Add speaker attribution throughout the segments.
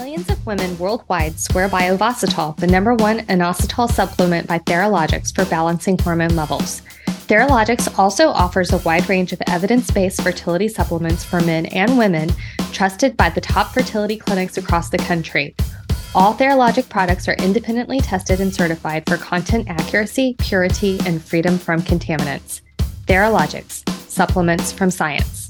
Speaker 1: Millions of women worldwide swear by Ovasitol, the number one inositol supplement by Theralogix for balancing hormone levels. Theralogix also offers a wide range of evidence based fertility supplements for men and women, trusted by the top fertility clinics across the country. All Theralogix products are independently tested and certified for content accuracy, purity, and freedom from contaminants. Theralogix, supplements from science.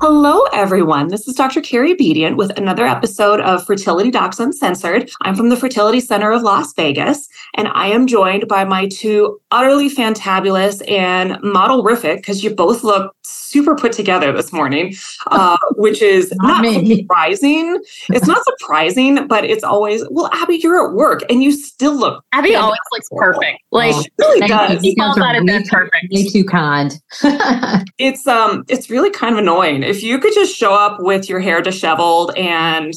Speaker 2: Hello, everyone. This is Dr. Carrie Bedient with another episode of Fertility Docs Uncensored. I'm from the Fertility Center of Las Vegas, and I am joined by my two utterly fantabulous and model-rific, because you both look super put together this morning, uh, which is not, not surprising. it's not surprising, but it's always, well, Abby, you're at work and you still look.
Speaker 3: Abby always looks perfect. Like,
Speaker 2: oh, really does.
Speaker 3: You calls out way, perfect.
Speaker 4: Way too kind.
Speaker 2: it's um, it's really kind of annoying if you could just show up with your hair disheveled and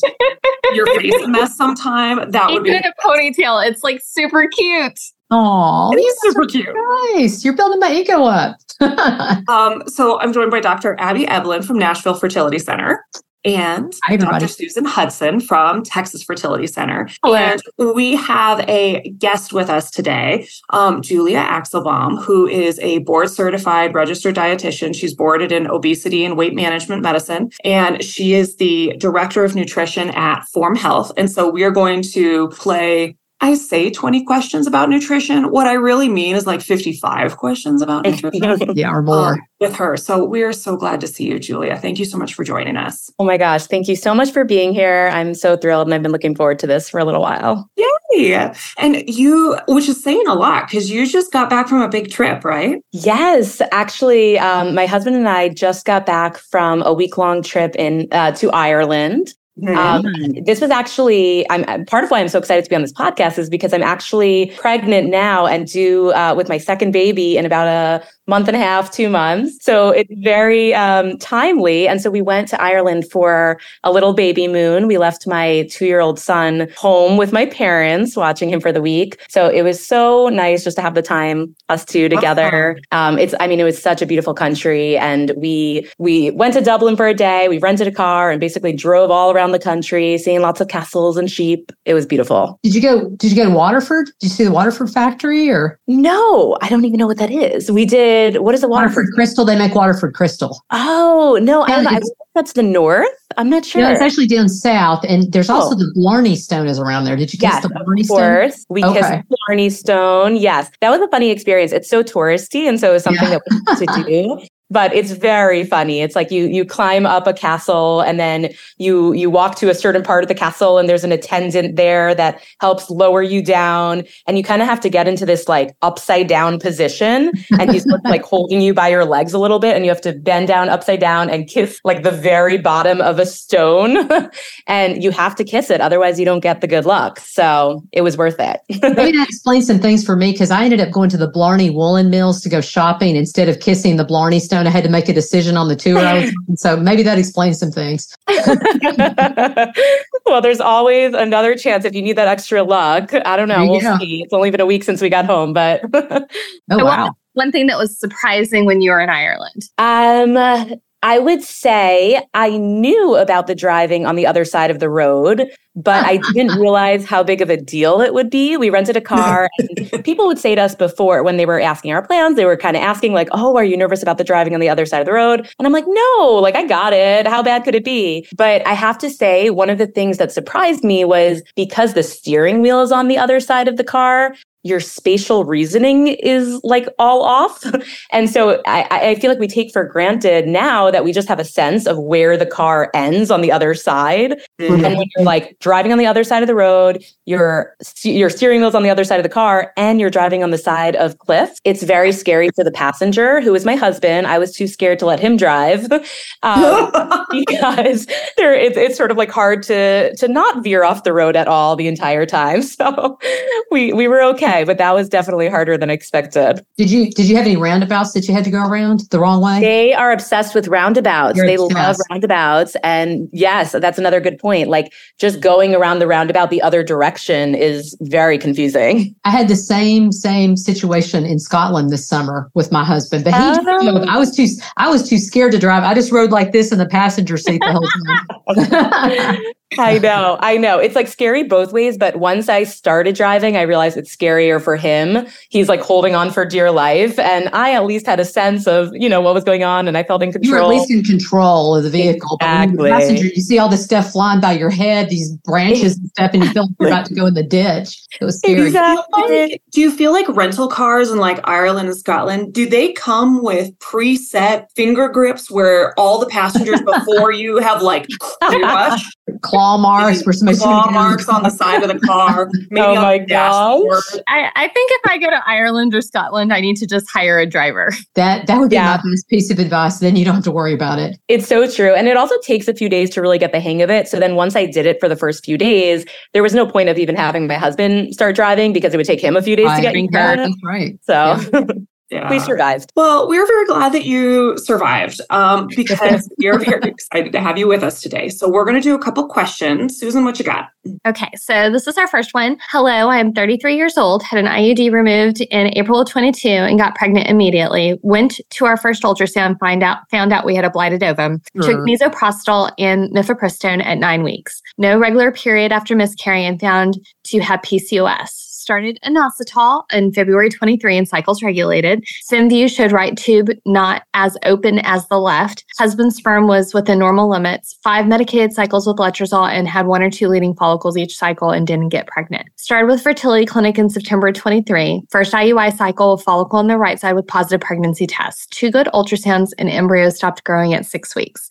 Speaker 2: your face a mess sometime, that would be
Speaker 3: a ponytail. It's like super cute.
Speaker 4: Oh,
Speaker 2: he's super cute.
Speaker 4: Nice. You're building my ego up.
Speaker 2: um, so I'm joined by Dr. Abby Eblen from Nashville Fertility Center and Hi, Dr. Susan Hudson from Texas Fertility Center. Hello. And we have a guest with us today, um, Julia Axelbaum, who is a board certified registered dietitian. She's boarded in obesity and weight management medicine, and she is the director of nutrition at Form Health. And so we are going to play I say 20 questions about nutrition. What I really mean is like 55 questions about nutrition.
Speaker 4: yeah, or more. Um,
Speaker 2: with her. So we are so glad to see you, Julia. Thank you so much for joining us.
Speaker 5: Oh my gosh. Thank you so much for being here. I'm so thrilled and I've been looking forward to this for a little while.
Speaker 2: Yay. And you, which is saying a lot because you just got back from a big trip, right?
Speaker 5: Yes. Actually, um, my husband and I just got back from a week long trip in uh, to Ireland. Um, this was actually I'm part of why I'm so excited to be on this podcast is because I'm actually pregnant now and due uh, with my second baby in about a month and a half, two months. So it's very um, timely. And so we went to Ireland for a little baby moon. We left my two year old son home with my parents, watching him for the week. So it was so nice just to have the time, us two together. Um, it's, I mean, it was such a beautiful country. And we, we went to Dublin for a day. We rented a car and basically drove all around the country, seeing lots of castles and sheep. It was beautiful.
Speaker 4: Did you go, did you go to Waterford? Did you see the Waterford factory or?
Speaker 5: No, I don't even know what that is. We did what is the
Speaker 4: Waterford, Waterford crystal? They make Waterford crystal.
Speaker 5: Oh no, yeah, I, I that's the north. I'm not sure.
Speaker 4: Yeah, it's actually down south, and there's also oh. the Blarney Stone is around there. Did you kiss yes, the Blarney Stone?
Speaker 5: We okay. kissed Blarney Stone. Yes, that was a funny experience. It's so touristy, and so it was something yeah. that we had to do but it's very funny. It's like you you climb up a castle and then you you walk to a certain part of the castle and there's an attendant there that helps lower you down and you kind of have to get into this like upside down position and he's like holding you by your legs a little bit and you have to bend down upside down and kiss like the very bottom of a stone and you have to kiss it otherwise you don't get the good luck. So it was worth it.
Speaker 4: Maybe that explains some things for me because I ended up going to the Blarney Woolen Mills to go shopping instead of kissing the Blarney Stone I had to make a decision on the tour So maybe that explains some things.
Speaker 5: well, there's always another chance if you need that extra luck. I don't know. We'll see. It's only been a week since we got home, but
Speaker 4: oh wow.
Speaker 3: One thing that was surprising when you were in Ireland.
Speaker 5: Um I would say I knew about the driving on the other side of the road, but I didn't realize how big of a deal it would be. We rented a car, and people would say to us before when they were asking our plans, they were kind of asking, like, Oh, are you nervous about the driving on the other side of the road? And I'm like, No, like, I got it. How bad could it be? But I have to say, one of the things that surprised me was because the steering wheel is on the other side of the car, your spatial reasoning is like all off. and so I, I, feel like we take for granted now that we just have a sense of where the car ends on the other side. Mm-hmm. And when you're like driving on the other side of the road, your your steering wheel's on the other side of the car, and you're driving on the side of cliffs. It's very scary for the passenger, who is my husband. I was too scared to let him drive um, because there it's, it's sort of like hard to to not veer off the road at all the entire time. So we we were okay okay, but that was definitely harder than expected.
Speaker 4: Did you did you have any roundabouts that you had to go around the wrong way?
Speaker 5: They are obsessed with roundabouts.
Speaker 4: You're
Speaker 5: they
Speaker 4: obsessed.
Speaker 5: love roundabouts. And yes, that's another good point. Like just going around the roundabout the other direction is very confusing.
Speaker 4: I had the same same situation in Scotland this summer with my husband, but he
Speaker 5: Oh.
Speaker 4: I was too I was too scared to drive. I just rode like this in the passenger seat the whole time.
Speaker 5: I know, I know. It's like scary both ways, but once I started driving, I realized it's scarier for him. He's like holding on for dear life. And I at least had a sense of, you know, what was going on and I felt in control.
Speaker 4: you were at least in control of the vehicle. But you're
Speaker 5: Exactly.
Speaker 4: passenger, you see all this stuff flying by your head, these branches and stuff, and you feel like you're about to go in the ditch. It was scary.
Speaker 5: Exactly.
Speaker 2: Do you feel like rental cars in like Ireland and Scotland, do they come with preset finger grips where all the passengers before you have like crushed
Speaker 4: Claw marks where somebody's
Speaker 2: claw marks on the side of the car? Maybe
Speaker 5: Oh
Speaker 2: on
Speaker 5: my gosh.
Speaker 6: I, I think if I go to Ireland or Scotland, I need to just hire a driver.
Speaker 4: That that would be
Speaker 5: Yeah.
Speaker 4: my best piece of advice. Then you don't have to worry about it.
Speaker 5: It's so true. And it also takes a few days to really get the hang of it. So then once I did it for the first few days, there was no point of even having my husband start driving because it would take him a few days to get
Speaker 6: Drink
Speaker 5: used to
Speaker 6: that.
Speaker 5: it.
Speaker 4: That's right.
Speaker 5: So
Speaker 2: Yeah.
Speaker 5: we survived.
Speaker 2: Well, we're very glad that you survived um, because we're very excited to have you with us today. So we're going to do a couple questions. Susan, what you got?
Speaker 3: Okay, so this is our first one. Hello, I'm 33 years old, had an IUD removed in April of 22 and got pregnant immediately. Went to our first ultrasound, find out found out we had a blighted ovum. Took
Speaker 4: Sure.
Speaker 3: misoprostol and mifepristone at 9 weeks. No regular period after miscarrying and found to have PCOS. Started inositol in February 23 and cycles regulated. FemVue showed right tube not as open as the left. Husband's sperm was within normal limits. Five medicated cycles with letrozole and had one or two leading follicles each cycle and didn't get pregnant. Started with fertility clinic in September 23. First IUI cycle, follicle on the right side with positive pregnancy tests. Two good ultrasounds and embryo stopped growing at six weeks.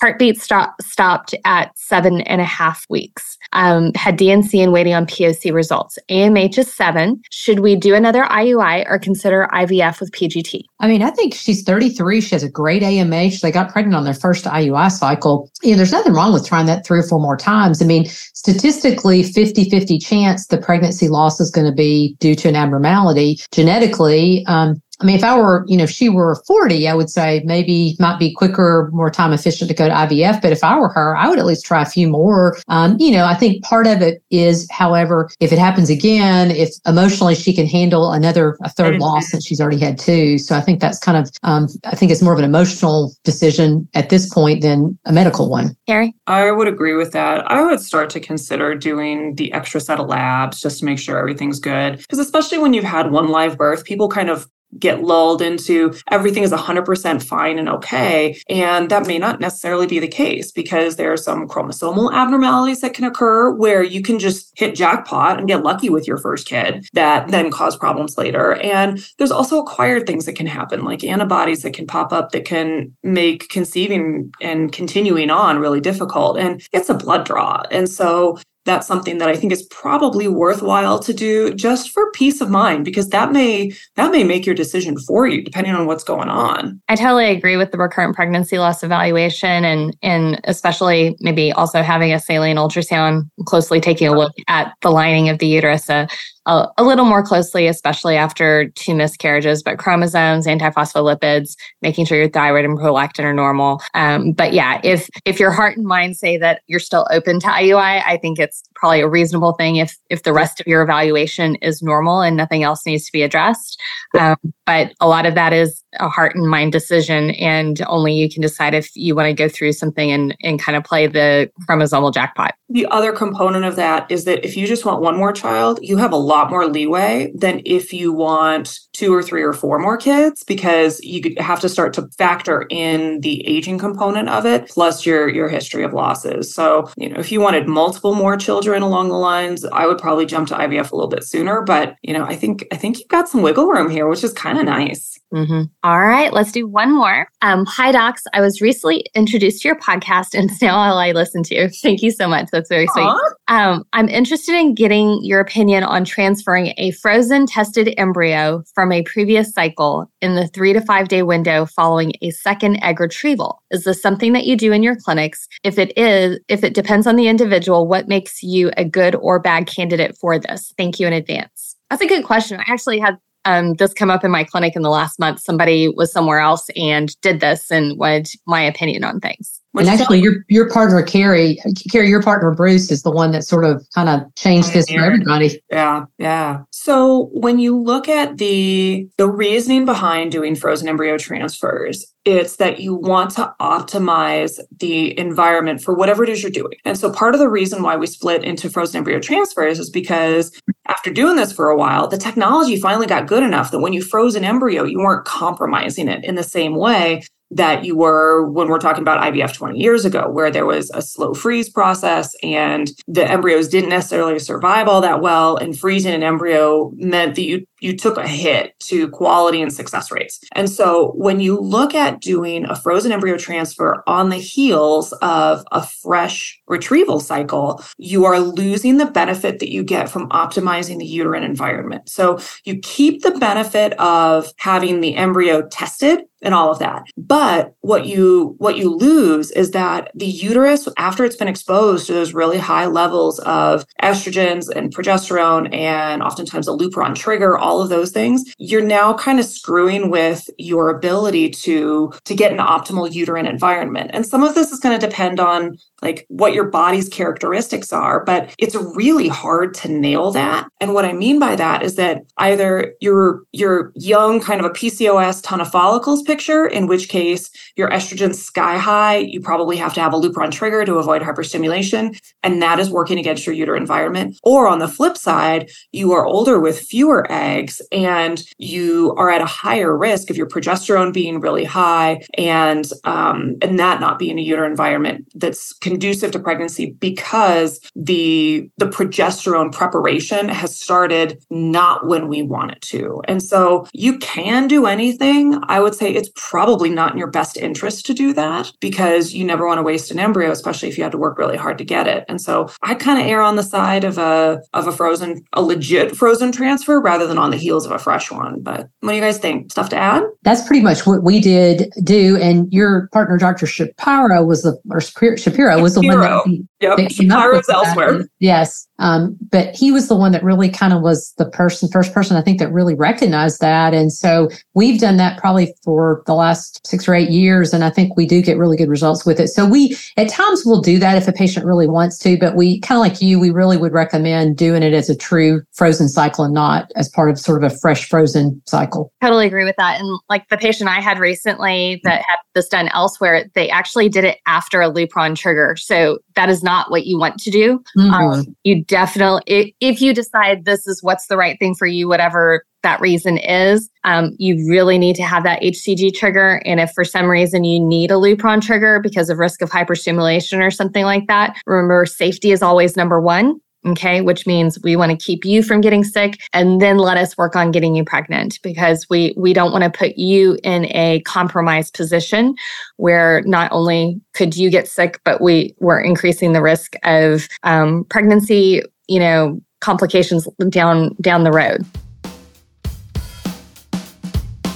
Speaker 3: Heartbeat stop, stopped at seven and a half weeks. Um, had DNC and waiting on POC results. AMH is seven. Should we do another IUI or consider IVF with PGT?
Speaker 4: I mean, I think she's 33. She has a great AMH. They got pregnant on their first IUI cycle. You know, there's nothing wrong with trying that three or four more times. I mean, statistically, 50 50 chance the pregnancy loss is going to be due to an abnormality. Genetically, um, I mean, if I were, you know, if she were 40, I would say maybe might be quicker, more time efficient to go to IVF. But if I were her, I would at least try a few more. Um, you know, I think part of it is, however, if it happens again, if emotionally she can handle another, a 3rd
Speaker 2: Mhm.
Speaker 4: loss since she's already had two. So I think that's kind of, um, I think it's more of an emotional decision at this point than a medical one.
Speaker 3: Carrie?
Speaker 2: I would agree with that. I would start to consider doing the extra set of labs just to make sure everything's good. Because especially when you've had one live birth, people kind of get lulled into everything is 100% fine and okay. And that may not necessarily be the case because there are some chromosomal abnormalities that can occur where you can just hit jackpot and get lucky with your first kid that then cause problems later. And there's also acquired things that can happen, like antibodies that can pop up that can make conceiving and continuing on really difficult. And it's a blood draw. And so that's something that I think is probably worthwhile to do just for peace of mind because that may that may make your decision for you depending on what's going on.
Speaker 3: I totally agree with the recurrent pregnancy loss evaluation and and especially maybe also having a saline ultrasound, closely taking a look at the lining of the uterus a, a, a little more closely, especially after two miscarriages, but chromosomes, antiphospholipids, making sure your thyroid and prolactin are normal. Um, but yeah, if if your heart and mind say that you're still open to IUI, I think it's probably a reasonable thing if if the rest of your evaluation is normal and nothing else needs to be addressed. Um, but a lot of that is a heart and mind decision, and only you can decide if you want to go through something and and kind of play the chromosomal jackpot.
Speaker 2: The other component of that is that if you just want one more child, you have a lot more leeway than if you want two or three or four more kids because you have to start to factor in the aging component of it plus your your history of losses. So, you know, if you wanted multiple more children along the lines, I would probably jump to IVF a little bit sooner, but you know, I think I think you've got some wiggle room here, which is kind of nice.
Speaker 3: Mm-hmm. All right, let's do one more. Um, hi, docs. I was recently introduced to your podcast, and it's now all I listen to. Thank you so much. That's very sweet. Um, I'm interested in getting your opinion on transferring a frozen tested embryo from a previous cycle in the three to five day window following a second egg retrieval. Is this something that you do in your clinics? If it is, if it depends on the individual, what makes you a good or bad candidate for this? Thank you in advance. That's a good question. I actually had um, this come up in my clinic in the last month. Somebody was somewhere else and did this and wanted my opinion on things.
Speaker 4: And actually, your your partner Carrie, Carrie, your partner Bruce is the one that sort of kind of changed this for everybody.
Speaker 2: Yeah, yeah. So when you look at the the reasoning behind doing frozen embryo transfers, it's that you want to optimize the environment for whatever it is you're doing. And so part of the reason why we split into frozen embryo transfers is because after doing this for a while, the technology finally got good enough that when you froze an embryo, you weren't compromising it in the same way that you were when we're talking about IVF 20 years ago, where there was a slow freeze process and the embryos didn't necessarily survive all that well. And freezing an embryo meant that you you took a hit to quality and success rates. And so when you look at doing a frozen embryo transfer on the heels of a fresh retrieval cycle, you are losing the benefit that you get from optimizing the uterine environment. So you keep the benefit of having the embryo tested and all of that. But what you what you lose is that the uterus after it's been exposed to those really high levels of estrogens and progesterone and oftentimes a lupron trigger all of those things, you're now kind of screwing with your ability to to get an optimal uterine environment. And some of this is going to depend on like what your body's characteristics are, but it's really hard to nail that. And what I mean by that is that either you're you're young, kind of a PCOS ton of follicles picture, in which case your estrogen's sky high, you probably have to have a lupron trigger to avoid hyperstimulation, and that is working against your uterine environment. Or on the flip side, you are older with fewer eggs and you are at a higher risk of your progesterone being really high and um, and that not being a uterine environment that's conducive to pregnancy because the the progesterone preparation has started not when we want it to. And so you can do anything. I would say it's probably not in your best interest to do that because you never want to waste an embryo, especially if you had to work really hard to get it. And so I kind of err on the side of a of a frozen, a legit frozen transfer rather than on the heels of a fresh one. But what do you guys think? Stuff to add?
Speaker 4: That's pretty much what we did do. And your partner, Dr. Shapiro, was the or Shapiro was the one that,
Speaker 2: yep.
Speaker 4: that
Speaker 2: came up with elsewhere.
Speaker 4: That. Yes. Um, but he was the one that really kind of was the person, first person I think that really recognized that. And so we've done that probably for the last six or eight years. And I think we do get really good results with it. So we, at times we'll do that if a patient really wants to, but we kind of like you, we really would recommend doing it as a true frozen cycle and not as part of sort of a fresh frozen cycle.
Speaker 3: Totally agree with that. And like the patient I had recently that had this done elsewhere, they actually did it after a Lupron trigger. So that is not what you want to do. Mm-hmm. Um, you definitely, if you decide this is what's the right thing for you, whatever that reason is, um, you really need to have that HCG trigger. And if for some reason you need a Lupron trigger because of risk of hyperstimulation or something like that, remember safety is always number one. Okay, which means we want to keep you from getting sick and then let us work on getting you pregnant because we we don't want to put you in a compromised position where not only could you get sick, but we we're increasing the risk of um, pregnancy, you know, complications down down the road.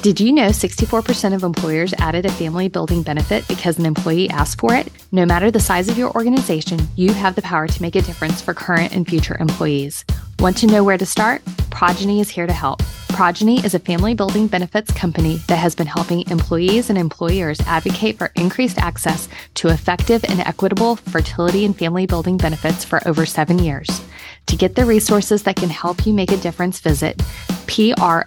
Speaker 1: Did you know 64% of employers added a family building benefit because an employee asked for it? No matter the size of your organization, you have the power to make a difference for current and future employees. Want to know where to start? Progyny is here to help. Progyny is a family building benefits company that has been helping employees and employers advocate for increased access to effective and equitable fertility and family building benefits for over seven years. To get the resources that can help you make a difference, visit P-R-O-G-Y-N-Y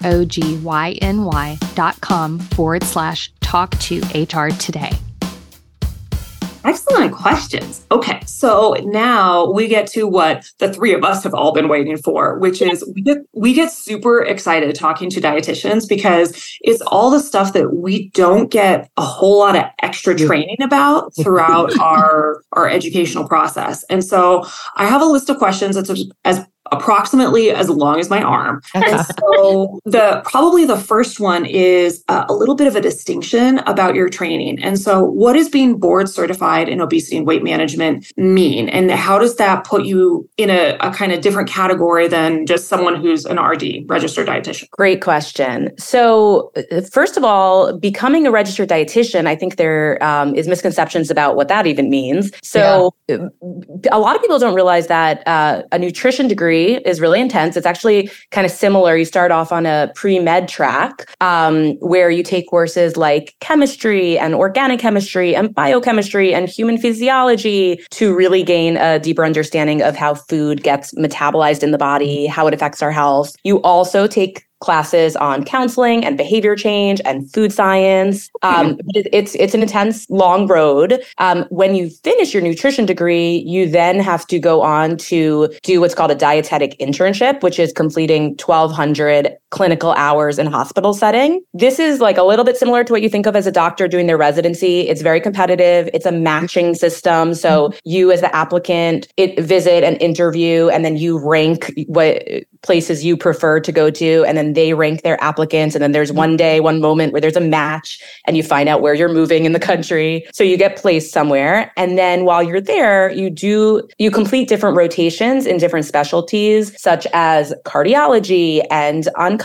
Speaker 1: dot com forward slash talk to HR today.
Speaker 2: Excellent questions. Okay, so now we get to what the three of us have all been waiting for, which is we get we get super excited talking to dietitians because it's all the stuff that we don't get a whole lot of extra training about throughout our our educational process. And so I have a list of questions that's as approximately as long as my arm. And so the probably the first one is uh, a little bit of a distinction about your training. And so what does being board certified in obesity and weight management mean? And how does that put you in a, a kind of different category than just someone who's an RD, registered dietitian?
Speaker 5: Great question. So uh, first of all, becoming a registered dietitian, I think there um, is misconceptions about what that even means. So yeah. a lot of people don't realize that uh, a nutrition degree degree is really intense. It's actually kind of similar. You start off on a pre med track um, where you take courses like chemistry and organic chemistry and biochemistry and human physiology to really gain a deeper understanding of how food gets metabolized in the body, how it affects our health. You also take classes on counseling and behavior change and food science. Um, it, it's it's an intense, long road. Um, when you finish your nutrition degree, you then have to go on to do what's called a dietetic internship, which is completing 1,200 clinical hours in hospital setting. This is like a little bit similar to what you think of as a doctor doing their residency. It's very competitive. It's a matching system. So mm-hmm. you as the applicant it, visit and interview, and then you rank what places you prefer to go to, and then they rank their applicants. And then there's one day, one moment where there's a match and you find out where you're moving in the country. So you get placed somewhere. And then while you're there, you do, you complete different rotations in different specialties, such as cardiology and oncology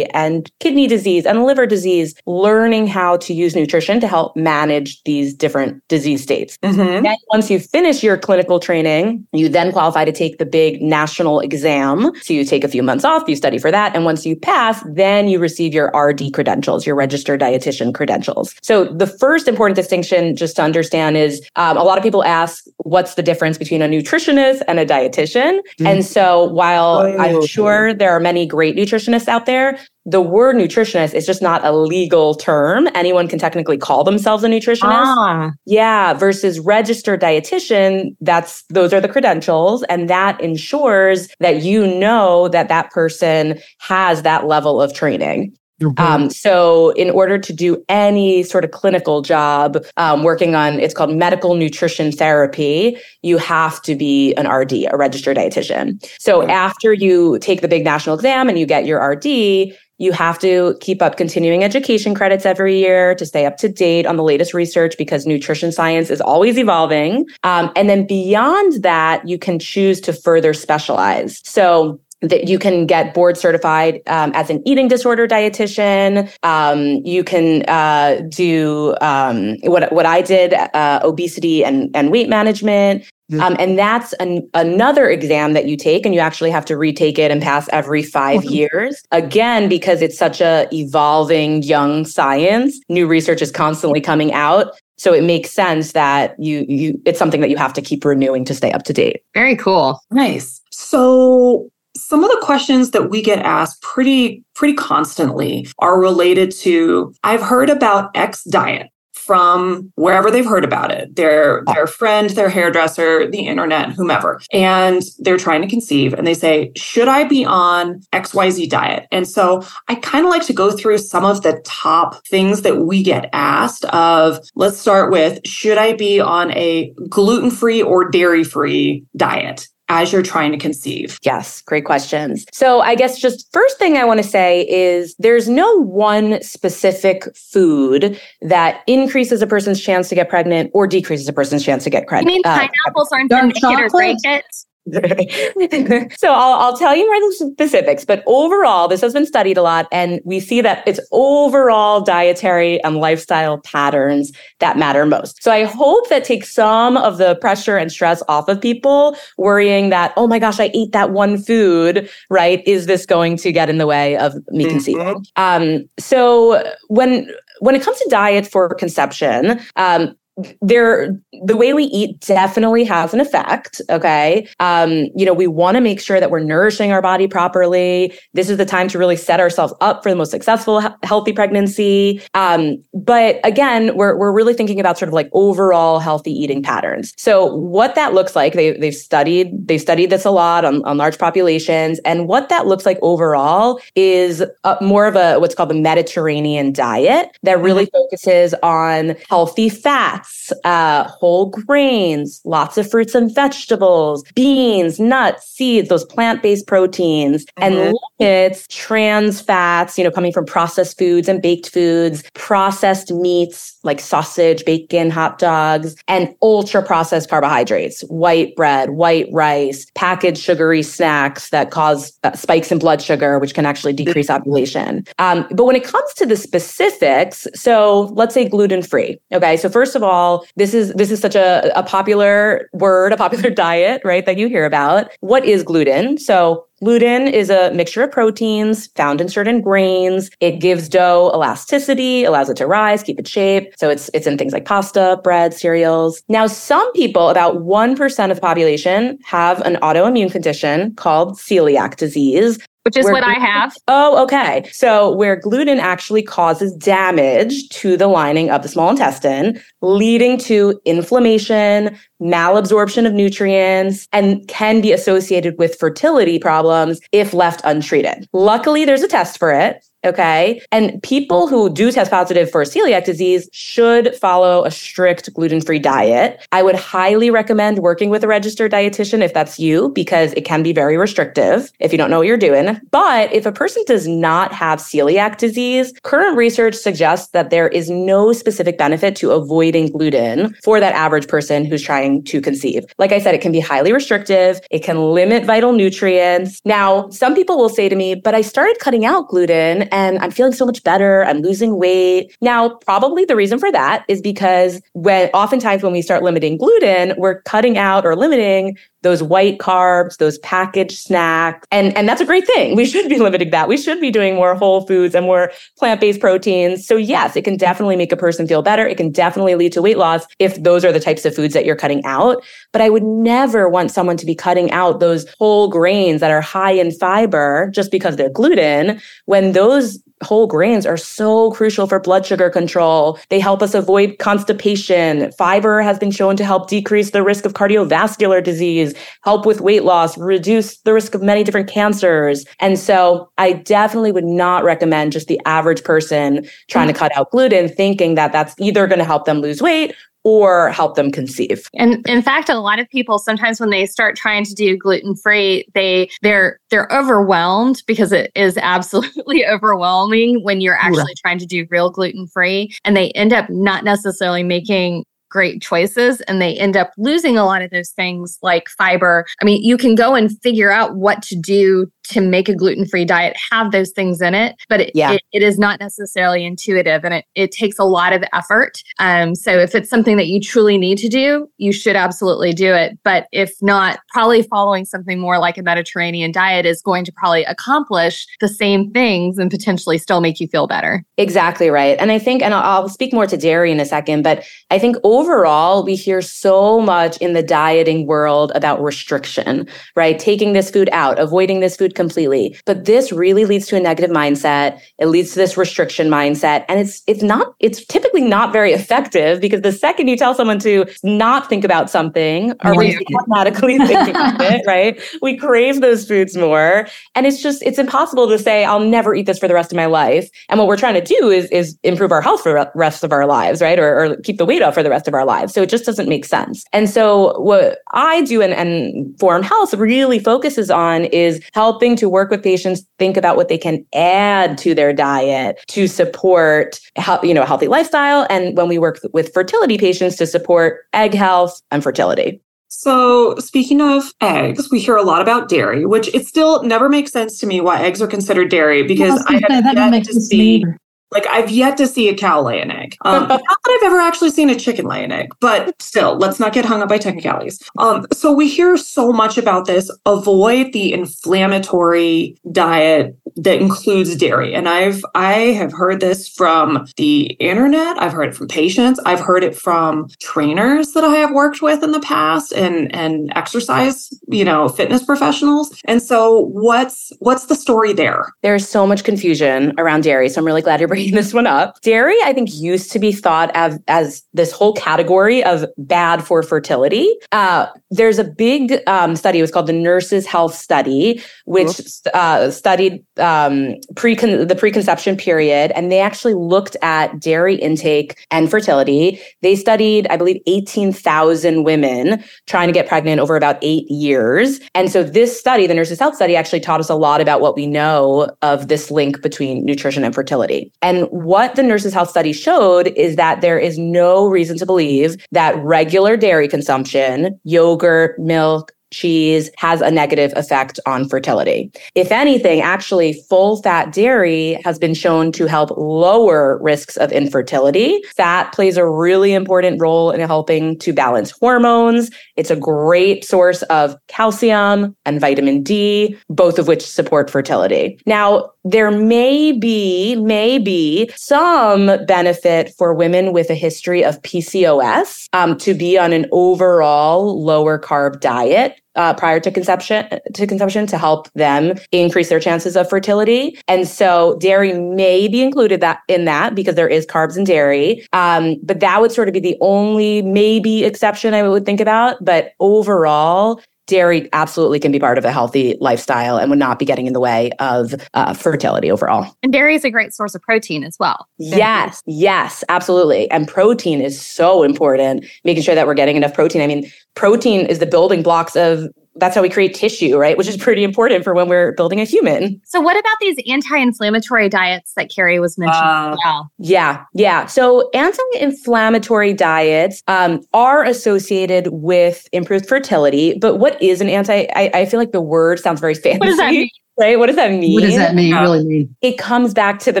Speaker 5: and kidney disease and liver disease, learning how to use nutrition to help manage these different disease states. Mm-hmm. Then once you finish your clinical training, you then qualify to take the big national exam. So you take a few months off, you study for that. And once you you pass, then you receive your RD credentials, your registered dietitian credentials. So the first important distinction just to understand is um, a lot of people ask, what's the difference between a nutritionist and a dietitian? Mm-hmm. And so while oh, I'm sure there are many great nutritionists out there, the word nutritionist is just not a legal term. Anyone can technically call themselves a nutritionist. Ah. Yeah, versus registered dietitian, that's those are the credentials and that ensures that you know that that person has that level of training. Um, so, in order to do any sort of clinical job, um, working on it's called medical nutrition therapy, you have to be an RD, a registered dietitian. So, after you take the big national exam and you get your RD, you have to keep up continuing education credits every year to stay up to date on the latest research because nutrition science is always evolving. Um, and then beyond that, you can choose to further specialize. So that you can get board certified um, as an eating disorder dietitian. Um, you can uh, do um, what what I did, uh, obesity and and weight management. Um, and that's an, another exam that you take, and you actually have to retake it and pass every 5 years. Again, because it's such a evolving young science, new research is constantly coming out. So it makes sense that you you it's something that you have to keep renewing to stay up to date.
Speaker 3: Very cool.
Speaker 2: Nice. So some of the questions that we get asked pretty pretty constantly are related to I've heard about X diet from wherever they've heard about it. Their their friend their hairdresser the internet whomever. And they're trying to conceive and they say should i be on xyz diet? And so i kind of like to go through some of the top things that we get asked of let's start with should i be on a gluten-free or dairy-free diet as you're trying to conceive?
Speaker 5: Yes, great questions. So, I guess just first thing I want to say is there's no one specific food that increases a person's chance to get pregnant or decreases a person's chance to get pregnant.
Speaker 3: You mean pineapples uh, aren't going to hit or break it?
Speaker 5: so I'll, I'll tell you more the specifics, but overall, this has been studied a lot, and we see that it's overall dietary and lifestyle patterns that matter most. So I hope that takes some of the pressure and stress off of people worrying that, oh my gosh, I ate that one food, right? Is this going to get in the way of me mm-hmm. conceiving? Um, so when when it comes to diet for conception, um, there the way we eat definitely has an effect okay? Um you know we want to make sure that we're nourishing our body properly. This is the time to really set ourselves up for the most successful healthy pregnancy. Um but again we're we're really thinking about sort of like overall healthy eating patterns. So what that looks like they they've studied they've studied this a lot on, on large populations. And what that looks like overall is a, more of a what's called the mediterranean diet that really mm-hmm. focuses on healthy fats uh, whole grains, lots of fruits and vegetables, beans, nuts, seeds, those plant based proteins, mm-hmm. and limits trans fats, you know, coming from processed foods and baked foods, processed meats like sausage, bacon, hot dogs, and ultra processed carbohydrates, white bread, white rice, packaged sugary snacks that cause uh, spikes in blood sugar, which can actually decrease ovulation. Um, but when it comes to the specifics, so let's say gluten free. Okay. So, first of all, this is this is such a, a popular word, a popular diet, right, that you hear about. What is gluten? So Gluten is a mixture of proteins found in certain grains. It gives dough elasticity, allows it to rise, keep its shape. So it's it's in things like pasta, bread, cereals. Now, some people, about 1% of the population, have an autoimmune condition called celiac disease
Speaker 3: which is what I have.
Speaker 5: Oh, okay. So, where gluten actually causes damage to the lining of the small intestine, leading to inflammation, malabsorption of nutrients, and can be associated with fertility problems if left untreated. Luckily, there's a test for it. Okay. And people who do test positive for celiac disease should follow a strict gluten free diet. I would highly recommend working with a registered dietitian if that's you, because it can be very restrictive if you don't know what you're doing. But if a person does not have celiac disease, current research suggests that there is no specific benefit to avoiding gluten for that average person who's trying to conceive. Like I said, it can be highly restrictive. It can limit vital nutrients. Now, some people will say to me, but I started cutting out gluten and I'm feeling so much better. I'm losing weight. Now, probably the reason for that is because when oftentimes when we start limiting gluten, we're cutting out or limiting those white carbs, those packaged snacks. And, and that's a great thing. We should be limiting that. We should be doing more whole foods and more plant-based proteins. So yes, it can definitely make a person feel better. It can definitely lead to weight loss if those are the types of foods that you're cutting out. But I would never want someone to be cutting out those whole grains that are high in fiber just because they're gluten when those whole grains are so crucial for blood sugar control. They help us avoid constipation. Fiber has been shown to help decrease the risk of cardiovascular disease, help with weight loss, reduce the risk of many different cancers. And so I definitely would not recommend just the average person trying to mm-hmm. cut out gluten thinking that that's either going to help them lose weight or help them conceive.
Speaker 3: And in fact, a lot of people sometimes when they start trying to do gluten free, they they're they're overwhelmed because it is absolutely overwhelming when you're actually trying to do real gluten free and they end up not necessarily making great choices and they end up losing a lot of those things like fiber. I mean, you can go and figure out what to do to make a gluten-free diet have those things in it but it, yeah. it, it is not necessarily intuitive and it, it takes a lot of effort. Um, so if it's something that you truly need to do you should absolutely do it. But if not probably following something more like a mediterranean diet is going to probably accomplish the same things and potentially still make you feel better.
Speaker 5: Exactly right. And i think and i'll, I'll speak more to dairy in a second but i think overall we hear so much in the dieting world about restriction right? Taking this food out avoiding this food completely. But this really leads to a negative mindset. It leads to this restriction mindset. And it's it's not it's typically not very effective because the second you tell someone to not think about something, are we automatically thinking about it, right? We crave those foods more. And it's just it's impossible to say, I'll never eat this for the rest of my life. And what we're trying to do is is improve our health for the rest of our lives, right? Or, or keep the weight off for the rest of our lives. So it just doesn't make sense. And so what I do and, and Form Health really focuses on is helping to work with patients think about what they can add to their diet to support you know a healthy lifestyle and when we work with fertility patients to support egg health and fertility.
Speaker 2: So, speaking of eggs, we hear a lot about dairy, which it still never makes sense to me why eggs are considered dairy because I, I have yet to see like I've yet to see a cow lay an egg. Um, not that I've ever actually seen a chicken lay an egg, but still, let's not get hung up by technicalities. Um, so we hear so much about this. Avoid the inflammatory diet that includes dairy, and I've I have heard this from the internet. I've heard it from patients. I've heard it from trainers that I have worked with in the past, and and exercise, you know, fitness professionals. And so, what's what's the story there?
Speaker 5: There's so much confusion around dairy, so I'm really glad you're bringing this one up. Dairy, I think, used to be thought of as this whole category of bad for fertility. Uh, there's a big um, study, it was called the Nurses Health Study, which uh, studied um, pre-con- the preconception period, and they actually looked at dairy intake and fertility. They studied, I believe, 18,000 women trying to get pregnant over about eight years. And so this study, the Nurses Health Study, actually taught us a lot about what we know of this link between nutrition and fertility. And what the Nurses Health Study showed is that there is no reason to believe that regular dairy consumption, yogurt, milk, cheese has a negative effect on fertility. If anything, actually, full fat dairy has been shown to help lower risks of infertility. Fat plays a really important role in helping to balance hormones. It's a great source of calcium and vitamin D, both of which support fertility. Now, there may be, may be some benefit for women with a history of PCOS um, to be on an overall lower carb diet uh, prior to conception to conception to help them increase their chances of fertility. And so dairy may be included that in that because there is carbs in dairy. Um, but that would sort of be the only maybe exception I would think about. But overall, dairy absolutely can be part of a healthy lifestyle and would not be getting in the way of uh, fertility overall.
Speaker 3: And dairy is a great source of protein as well.
Speaker 5: Yes, yes, absolutely. And protein is so important, making sure that we're getting enough protein. I mean, protein is the building blocks of that's how we create tissue, right? Which is pretty important for when we're building a human.
Speaker 3: So, what about these anti-inflammatory diets that Carrie was mentioning? Uh, well?
Speaker 5: Yeah, yeah. So, anti-inflammatory diets um, are associated with improved fertility. But what is an anti? I, I feel like the word sounds very fancy.
Speaker 3: What does that mean?
Speaker 5: Right? What does that mean?
Speaker 4: What does that mean? Really mean?
Speaker 5: It comes back to the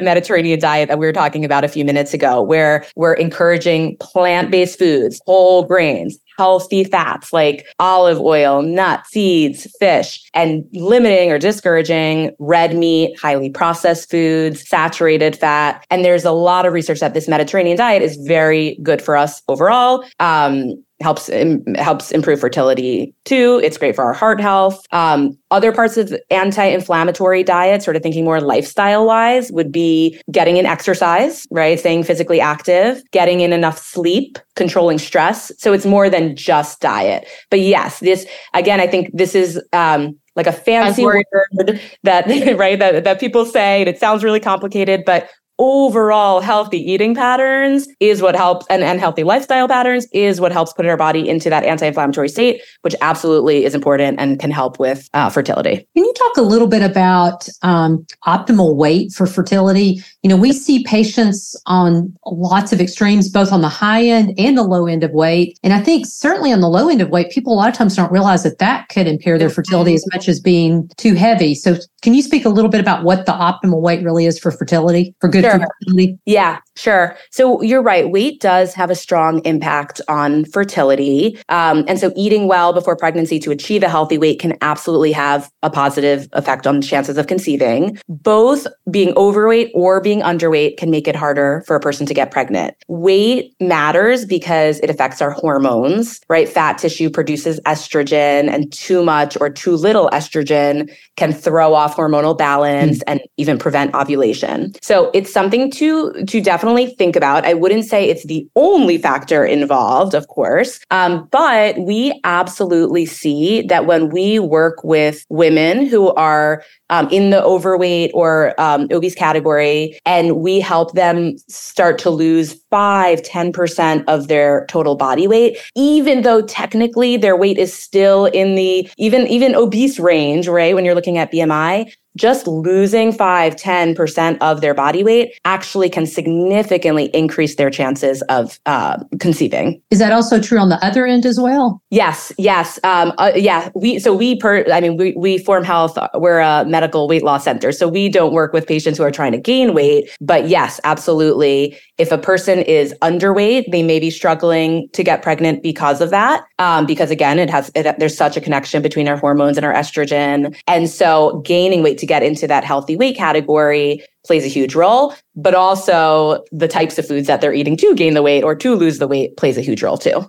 Speaker 5: Mediterranean diet that we were talking about a few minutes ago, where we're encouraging plant-based foods, whole grains, healthy fats like olive oil, nuts, seeds, fish, and limiting or discouraging red meat, highly processed foods, saturated fat. And there's a lot of research that this Mediterranean diet is very good for us overall. Um, helps Im- helps improve fertility too. It's great for our heart health. Um, other parts of anti-inflammatory diet, sort of thinking more lifestyle wise, would be getting in exercise, right? Staying physically active, getting in enough sleep, controlling stress. So it's more than just diet. But yes, this again, I think this is um, like a fancy word that right that that people say, and it sounds really complicated, but overall healthy eating patterns is what helps and, and healthy lifestyle patterns is what helps put our body into that anti-inflammatory state which absolutely is important and can help with uh, fertility.
Speaker 4: Can you talk a little bit about um, optimal weight for fertility? You know we see patients on lots of extremes both on the high end and the low end of weight. And i think certainly on the low end of weight people a lot of times don't realize that that could impair their fertility as much as being too heavy. So can you speak a little bit about what the optimal weight really is for fertility for good
Speaker 5: sure. Yeah, sure. So you're right. Weight does have a strong impact on fertility. Um, and so eating well before pregnancy to achieve a healthy weight can absolutely have a positive effect on chances of conceiving. Both being overweight or being underweight can make it harder for a person to get pregnant. Weight matters because it affects our hormones, right? Fat tissue produces estrogen and too much or too little estrogen can throw off hormonal balance mm. and even prevent ovulation. So it's something to to definitely think about. I wouldn't say it's the only factor involved, of course, um, but we absolutely see that when we work with women who are um, in the overweight or um, obese category, and we help them start to lose 5, 10% of their total body weight, even though technically their weight is still in the even, even obese range, right? When you're looking at BMI, just losing 5 10% of their body weight actually can significantly increase their chances of uh, conceiving.
Speaker 4: Is that also true on the other end as well?
Speaker 5: Yes yes um, uh, yeah we so we per i mean we, we form health we're a medical weight loss center so we don't work with patients who are trying to gain weight but yes absolutely if a person is underweight they may be struggling to get pregnant because of that um, because again it has it, there's such a connection between our hormones and our estrogen and so gaining weight to get into that healthy weight category plays a huge role, but also the types of foods that they're eating to gain the weight or to lose the weight plays a huge role too.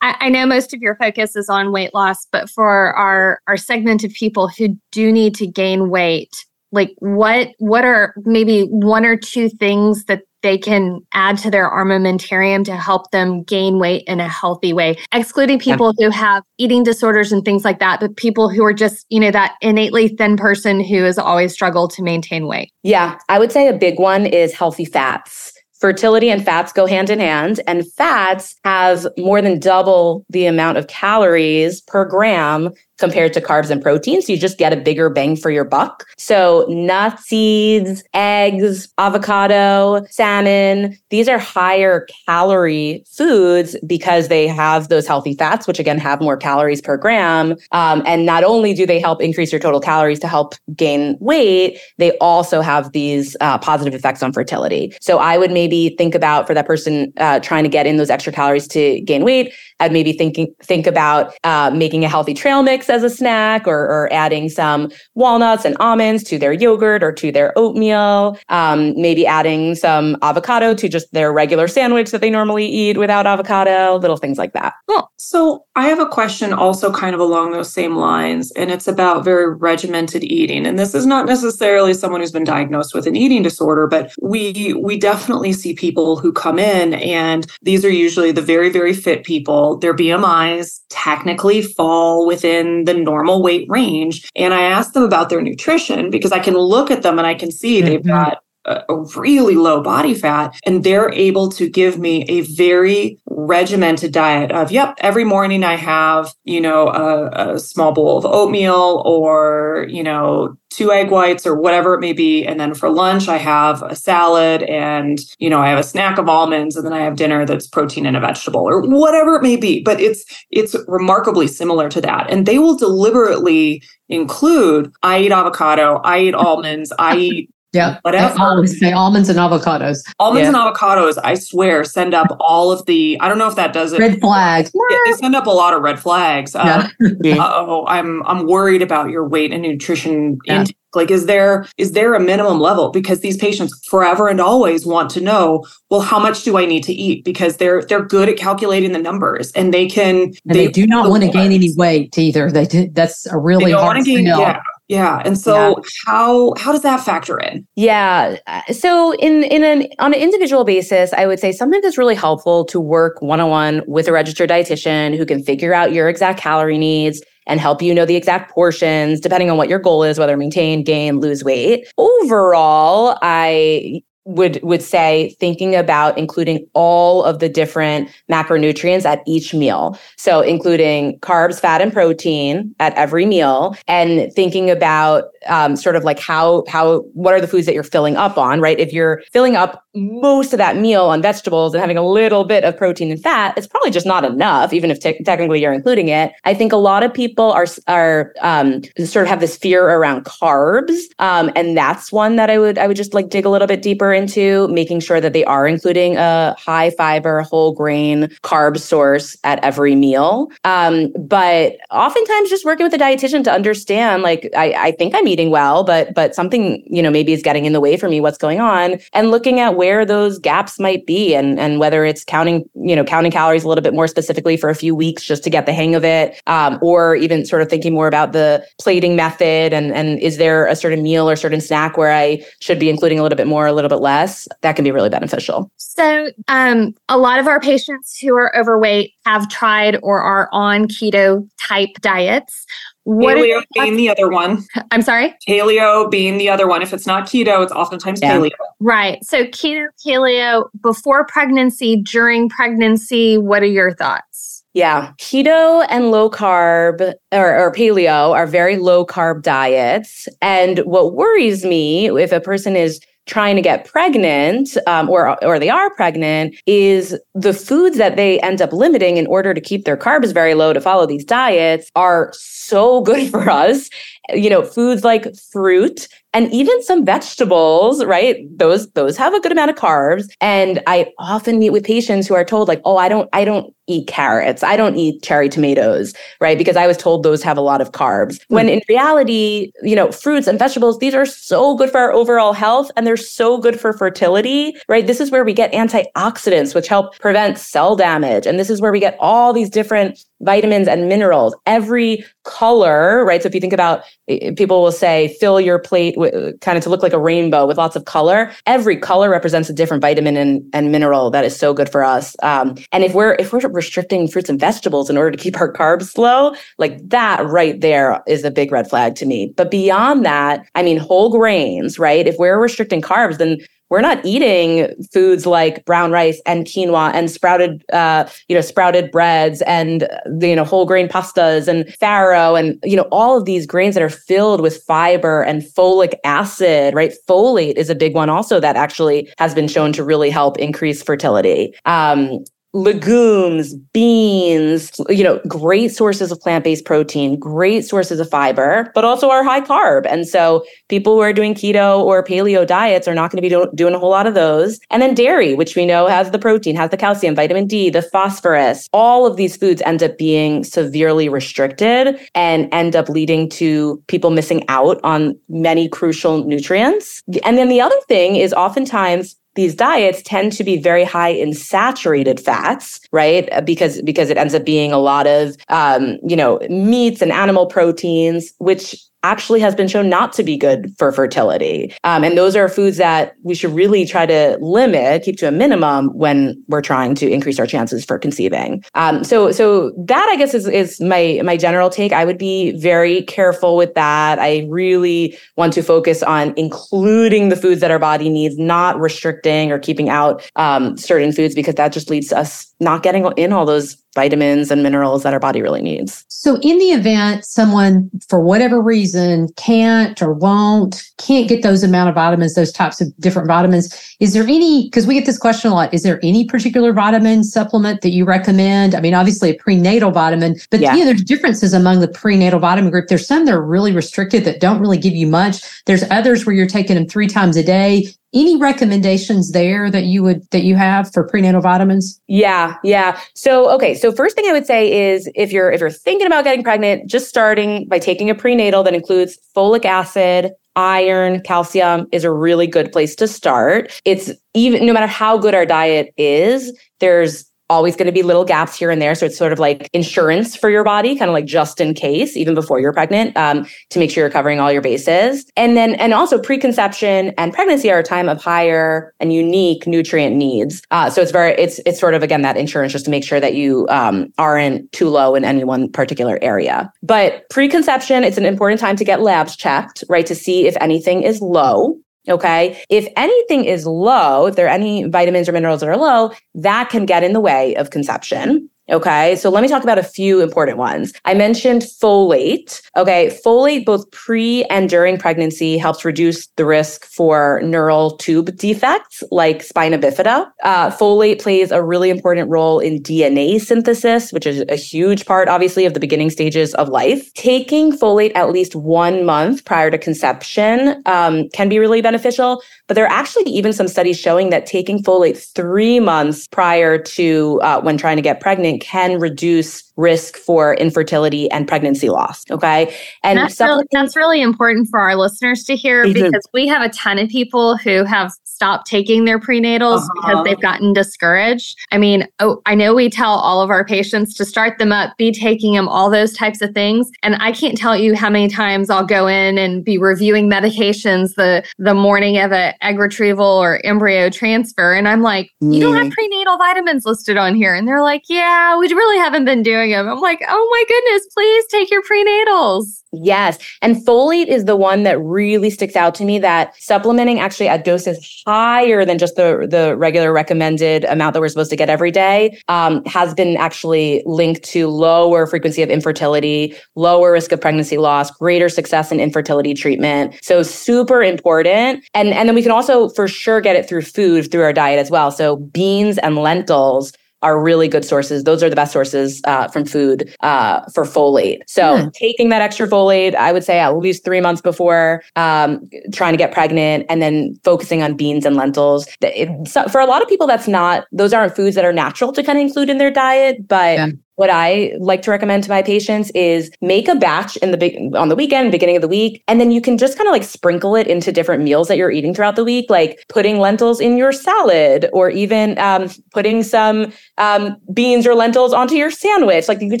Speaker 3: I, I know most of your focus is on weight loss, but for our our segment of people who do need to gain weight, like what what are maybe one or two things that they can add to their armamentarium to help them gain weight in a healthy way, excluding people who have eating disorders and things like that, but people who are just, you know, that innately thin person who has always struggled to maintain weight.
Speaker 5: Yeah, I would say a big one is healthy fats. Fertility and fats go hand in hand, and fats have more than double the amount of calories per gram compared to carbs and proteins. So you just get a bigger bang for your buck. So nuts, seeds, eggs, avocado, salmon, these are higher calorie foods because they have those healthy fats, which again have more calories per gram. Um, and not only do they help increase your total calories to help gain weight, they also have these uh, positive effects on fertility. So I would maybe think about for that person uh, trying to get in those extra calories to gain weight, I'd maybe thinking think about uh, making a healthy trail mix as a snack, or, or, adding some walnuts and almonds to their yogurt or to their oatmeal. Um, maybe adding some avocado to just their regular sandwich that they normally eat without avocado. Little things like that.
Speaker 2: Well, so I have a question also kind of along those same lines, and it's about very regimented eating. And this is not necessarily someone who's been diagnosed with an eating disorder, but we we definitely see people who come in, and these are usually the very very fit people their BMIs technically fall within the normal weight range. And I ask them about their nutrition because I can look at them and I can see mm-hmm. they've got a, really low body fat and they're able to give me a very regimented diet of yep every morning i have you know a, a, small bowl of oatmeal or you know two egg whites or whatever it may be. And then for lunch, I have a salad and, you know, I have a snack of almonds and then I have dinner that's protein and a vegetable or whatever it may be. But it's, it's remarkably similar to that. And they will deliberately include, I eat avocado, I eat almonds, I eat
Speaker 4: yeah. But I always say almonds and avocados.
Speaker 2: Almonds yeah. and avocados, I swear, send up all of the, I don't know if that does it.
Speaker 4: Red flags.
Speaker 2: Yeah, they send up a lot of red flags. Uh, oh, I'm I'm worried about your weight and nutrition yeah. intake. Like, is there is there a minimum level? Because these patients forever and always want to know, well, how much do I need to eat? Because they're they're good at calculating the numbers and they can
Speaker 4: and they, they do not want to gain any weight either. They do, that's a really hard gain,
Speaker 2: yeah. Yeah. And so yeah. how how does that factor in?
Speaker 5: Yeah. Uh, so in in an on an individual basis, I would say sometimes it's really helpful to work one-on-one with a registered dietitian who can figure out your exact calorie needs and help you know the exact portions depending on what your goal is whether maintain gain lose weight overall i would would say thinking about including all of the different macronutrients at each meal. So including carbs fat and protein at every meal and thinking about um, sort of like how how what are the foods that you're filling up on right? If you're filling up most of that meal on vegetables and having a little bit of protein and fat it's probably just not enough even if te- technically you're including it i think a lot of people are are um, sort of have this fear around carbs um, and that's one that i would i would just like dig a little bit deeper into making sure that they are including a high fiber whole grain carb source at every meal um, but oftentimes just working with a dietitian to understand like I, I think i'm eating well, but but something, you know, maybe is getting in the way for me, what's going on? And looking at where those gaps might be and and whether it's counting, you know, counting calories a little bit more specifically for a few weeks just to get the hang of it. Um, or even sort of thinking more about the plating method and and is there a certain meal or certain snack where I should be including a little bit more, a little bit less? That can be really beneficial.
Speaker 3: So um a lot of our patients who are overweight have tried or are on keto type diets.
Speaker 2: What paleo being the other one.
Speaker 3: I'm sorry?
Speaker 2: Paleo being the other one. If it's not keto, it's oftentimes yeah. paleo.
Speaker 3: Right. So keto, paleo before pregnancy, during pregnancy, what are your thoughts?
Speaker 5: Yeah. Keto and low carb or, or paleo are very low carb diets. And what worries me if a person is trying to get pregnant um, or or they are pregnant is the foods that they end up limiting in order to keep their carbs very low to follow these diets are so good for us you know foods like fruit and even some vegetables right? Those those have a good amount of carbs. And i often meet with patients who are told like oh i don't i don't eat carrots. I don't eat cherry tomatoes right? Because i was told those have a lot of carbs. Mm. when in reality you know fruits and vegetables these are so good for our overall health and they're so good for fertility right? This is where we get antioxidants which help prevent cell damage. And this is where we get all these different vitamins and minerals every color right so if you think about eh, eh, people will say fill your plate eh, kind of to look like a rainbow with lots of color. Every color represents a different vitamin and, and mineral that is so good for us. Um, and if we're if we're restricting fruits and vegetables in order to keep our carbs low, like that right there is a big red flag to me. But beyond that, I mean, whole grains, right? If we're restricting carbs, then we're not eating foods like brown rice and quinoa and sprouted, uh, you know, sprouted breads and you know whole grain pastas and farro and you know all of these grains that are filled with fiber and folic acid. Right, folate is a big one also that actually has been shown to really help increase fertility. Um, legumes, beans, you know, great sources of plant-based protein, great sources of fiber, but also are high carb. And so people who are doing keto or paleo diets are not going to be do- doing a whole lot of those. And then dairy, which we know has the protein, has the calcium, vitamin D, the phosphorus. All of these foods end up being severely restricted and end up leading to people missing out on many crucial nutrients. And then the other thing is oftentimes these diets tend to be very high in saturated fats, right? Because because it ends up being a lot of um, you know meats and animal proteins, which actually has been shown not to be good for fertility. Um, and those are foods that we should really try to limit, keep to a minimum when we're trying to increase our chances for conceiving. Um, so, so that I guess is, is my, my general take. I would be very careful with that. I really want to focus on including the foods that our body needs, not restricting or keeping out um, certain foods because that just leads to us not getting in all those vitamins and minerals that our body really needs.
Speaker 4: So, in the event someone, for whatever reason, can't or won't, can't get those amount of vitamins, those types of different vitamins, is there any, because we get this question a lot, is there any particular vitamin supplement that you recommend? I mean, obviously a prenatal vitamin, but yeah, yeah there's differences among the prenatal vitamin group. There's some that are really restricted that don't really give you much. There's others where you're taking them three times a day. Any recommendations there that you would that you have for prenatal vitamins?
Speaker 5: Yeah, yeah. So okay, so first thing I would say is if you're if you're thinking about getting pregnant, just starting by taking a prenatal that includes folic acid, iron, calcium is a really good place to start. It's even no matter how good our diet is, there's always going to be little gaps here and there. So it's sort of like insurance for your body, kind of like just in case, even before you're pregnant, um, to make sure you're covering all your bases. And then, and also preconception and pregnancy are a time of higher and unique nutrient needs. Uh, so it's very, it's, it's sort of, again, that insurance just to make sure that you um, aren't too low in any one particular area. But preconception, it's an important time to get labs checked, right? To see if anything is low. Okay. If anything is low, if there are any vitamins or minerals that are low, that can get in the way of conception. Okay. So let me talk about a few important ones. I mentioned folate. Okay. Folate, both pre and during pregnancy, helps reduce the risk for neural tube defects like spina bifida. Uh, folate plays a really important role in DNA synthesis, which is a huge part, obviously, of the beginning stages of life. Taking folate at least one month prior to conception um, can be really beneficial. But there are actually even some studies showing that taking folate three months prior to uh, when trying to get pregnant can reduce risk for infertility and pregnancy loss. Okay.
Speaker 3: And that's, really, that's really important for our listeners to hear because we have a ton of people who have stopped taking their prenatals uh-huh. because they've gotten discouraged. I mean, oh, I know we tell all of our patients to start them up, be taking them, all those types of things. And I can't tell you how many times I'll go in and be reviewing medications the the morning of an egg retrieval or embryo transfer. And I'm like, you don't have mm. prenatal vitamins listed on here. And they're like, yeah, we really haven't been doing them. I'm like, oh my goodness, please take your prenatals.
Speaker 5: Yes. And folate is the one that really sticks out to me that supplementing actually at doses higher than just the, the regular recommended amount that we're supposed to get every day um, has been actually linked to lower frequency of infertility, lower risk of pregnancy loss, greater success in infertility treatment. So super important. And, and then we can also for sure get it through food, through our diet as well. So beans and lentils are really good sources. Those are the best sources uh, from food uh, for folate. So hmm. taking that extra folate, I would say at least three months before um, trying to get pregnant, and then focusing on beans and lentils. It, so for a lot of people, that's not; those aren't foods that are natural to kind of include in their diet. But yeah what I like to recommend to my patients is make a batch in the big on the weekend, beginning of the week, and then you can just kind of like sprinkle it into different meals that you're eating throughout the week, like putting lentils in your salad, or even um, putting some um, beans or lentils onto your sandwich. Like you could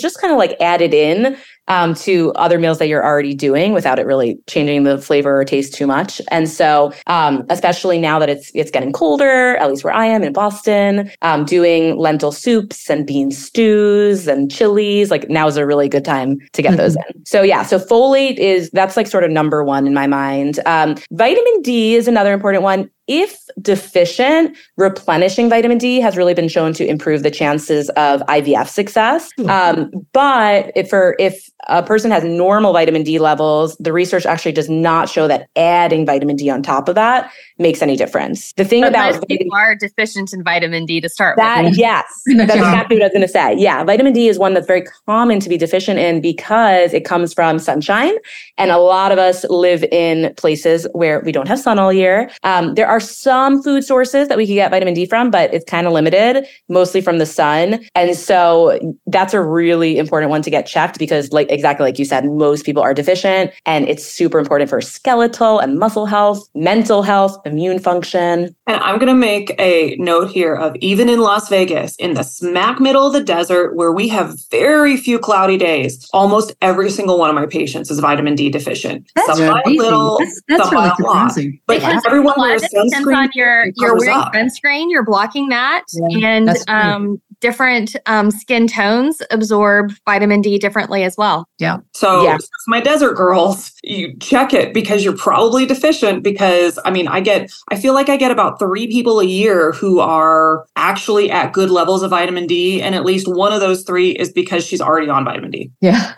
Speaker 5: just kind of like add it in um, to other meals that you're already doing without it really changing the flavor or taste too much. And so, um, especially now that it's it's getting colder, at least where I am in Boston, um, doing lentil soups and bean stews and chilies, like now is a really good time to get mm-hmm. those in. So yeah, so folate is that's like sort of number one in my mind. Um, vitamin D is another important one. if deficient, replenishing vitamin D has really been shown to improve the chances of IVF success. Hmm. Um, but if for if a person has normal vitamin D levels, the research actually does not show that adding vitamin D on top of that makes any difference. The thing
Speaker 3: but
Speaker 5: about
Speaker 3: people are deficient in vitamin D to start
Speaker 5: that,
Speaker 3: with.
Speaker 5: Yes, that's exactly what I was going to say. Yeah, vitamin D is one that's very common to be deficient in because it comes from sunshine, and a lot of us live in places where we don't have sun all year. Um, there are some food sources that we can get vitamin D from, but it's kind of limited, mostly from the sun, and so that's a really important one to get checked because, like exactly like you said, most people are deficient, and it's super important for skeletal and muscle health, mental health immune function.
Speaker 2: And I'm going to make a note here of even in Las Vegas, in the smack middle of the desert where we have very few cloudy days, almost every single one of my patients is vitamin D deficient.
Speaker 4: That's some really little, that's, that's really surprising.
Speaker 2: But yeah. everyone wears sunscreen.
Speaker 3: On your, you're wearing up. sunscreen, you're blocking that. Yeah, and um, different um, skin tones absorb vitamin D differently as well.
Speaker 4: Yeah.
Speaker 2: So,
Speaker 5: yeah.
Speaker 2: my desert girls, you check it because you're probably deficient. Because I mean, I get, I feel like I get about three people a year who are actually at good levels of vitamin D, and at least one of those three is because she's already on vitamin
Speaker 4: D. Yeah.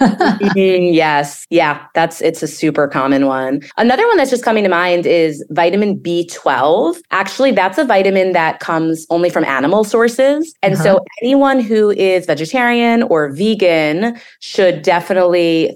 Speaker 5: yes. Yeah. That's it's a super common one. Another one that's just coming to mind is vitamin B12. Actually, that's a vitamin that comes only from animal sources, and uh-huh. so anyone who is vegetarian or vegan should definitely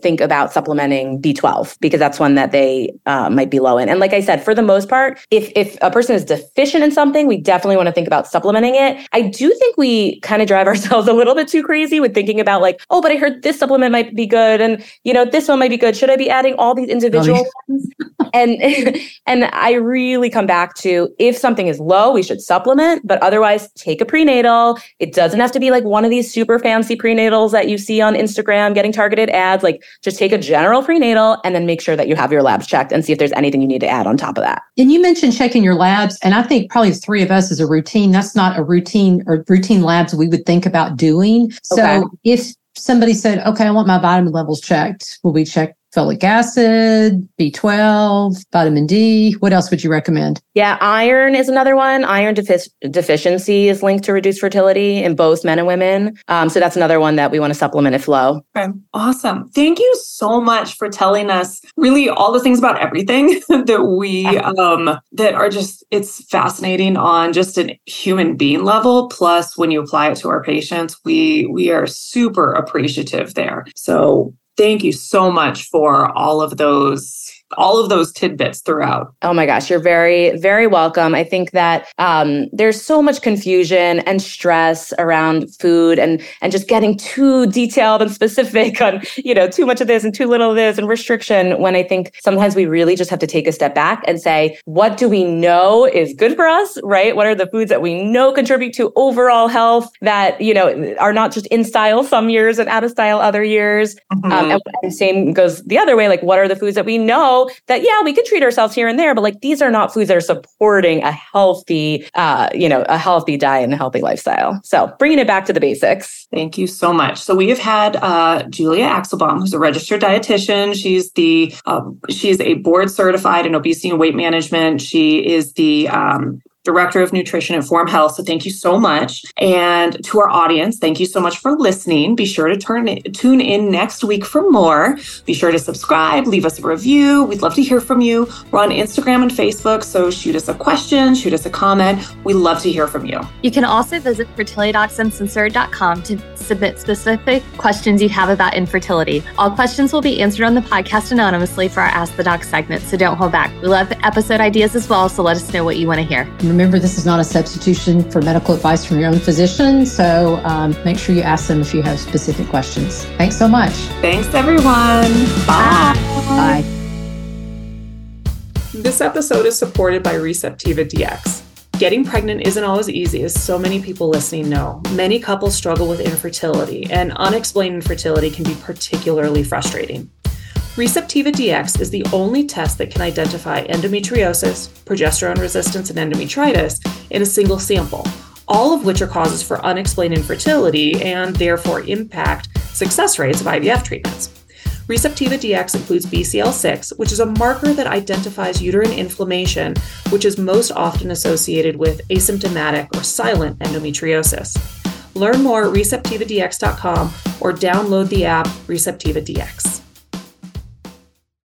Speaker 5: think about supplementing B12 because that's one that they uh, might be low in. And like I said, for the most part, if if a person is deficient in something, we definitely want to think about supplementing it. I do think we kind of drive ourselves a little bit too crazy with thinking about like, oh, but I heard this supplement might be good, and you know this one might be good. Should I be adding all these individual ones? and and I really come back to if something is low, we should supplement, but otherwise take a prenatal. It doesn't have to be like one of these super fancy prenatals that you see on Instagram getting targeted ads. Like just take a general prenatal and then make sure that you have your labs checked and see if there's anything you need to add on top of that.
Speaker 4: And you mentioned checking your labs, and I think probably three of us is a routine. That's not a routine or routine labs we would think about doing. So okay. if somebody said, okay, I want my vitamin levels checked, will we check folic acid, B12, vitamin D. What else would you recommend?
Speaker 5: Yeah, iron is another one. Iron defi- deficiency is linked to reduced fertility in both men and women. Um, so that's another one that we want to supplement if low.
Speaker 2: Okay. Awesome. Thank you so much for telling us really all the things about everything that we um, that are just it's fascinating on just a human being level. Plus, when you apply it to our patients, we we are super appreciative there. So thank you so much for all of those all of those tidbits throughout.
Speaker 5: Oh my gosh, you're very, very welcome. I think that um, there's so much confusion and stress around food and and just getting too detailed and specific on, you know, too much of this and too little of this and restriction when I think sometimes we really just have to take a step back and say, what do we know is good for us, right? What are the foods that we know contribute to overall health that, you know, are not just in style some years and out of style other years? Mm-hmm. Um, and, and same goes the other way. Like, what are the foods that we know that yeah we could treat ourselves here and there but like these are not foods that are supporting a healthy uh you know a healthy diet and a healthy lifestyle. So bringing it back to the basics.
Speaker 2: Thank you so much. So we have had uh, julia axelbaum who's a registered dietitian. She's the um, she's a board certified in obesity and weight management. She is the um, Director of Nutrition at Form Health. So thank you so much. And to our audience, thank you so much for listening. Be sure to turn tune in next week for more. Be sure to subscribe, leave us a review. We'd love to hear from you. We're on Instagram and Facebook, so shoot us a question, shoot us a comment. We love to hear from you.
Speaker 3: You can also visit fertilitydocsuncensored.com to submit specific questions you have about infertility. All questions will be answered on the podcast anonymously for our Ask the Doc segment, so don't hold back. We love episode ideas as well, so let us know what you want to hear.
Speaker 4: Remember, this is not a substitution for medical advice from your own physician. So um, make sure you ask them if you have specific questions. Thanks so much.
Speaker 2: Thanks, everyone.
Speaker 3: Bye.
Speaker 4: Bye.
Speaker 2: This episode is supported by Receptiva DX. Getting pregnant isn't always easy, as so many people listening know. Many couples struggle with infertility, and unexplained infertility can be particularly frustrating. Receptiva DX is the only test that can identify endometriosis, progesterone resistance, and endometritis in a single sample, all of which are causes for unexplained infertility and therefore impact success rates of IVF treatments. Receptiva DX includes BCL6, which is a marker that identifies uterine inflammation, which is most often associated with asymptomatic or silent endometriosis. Learn more at receptivadx.com or download the app Receptiva DX.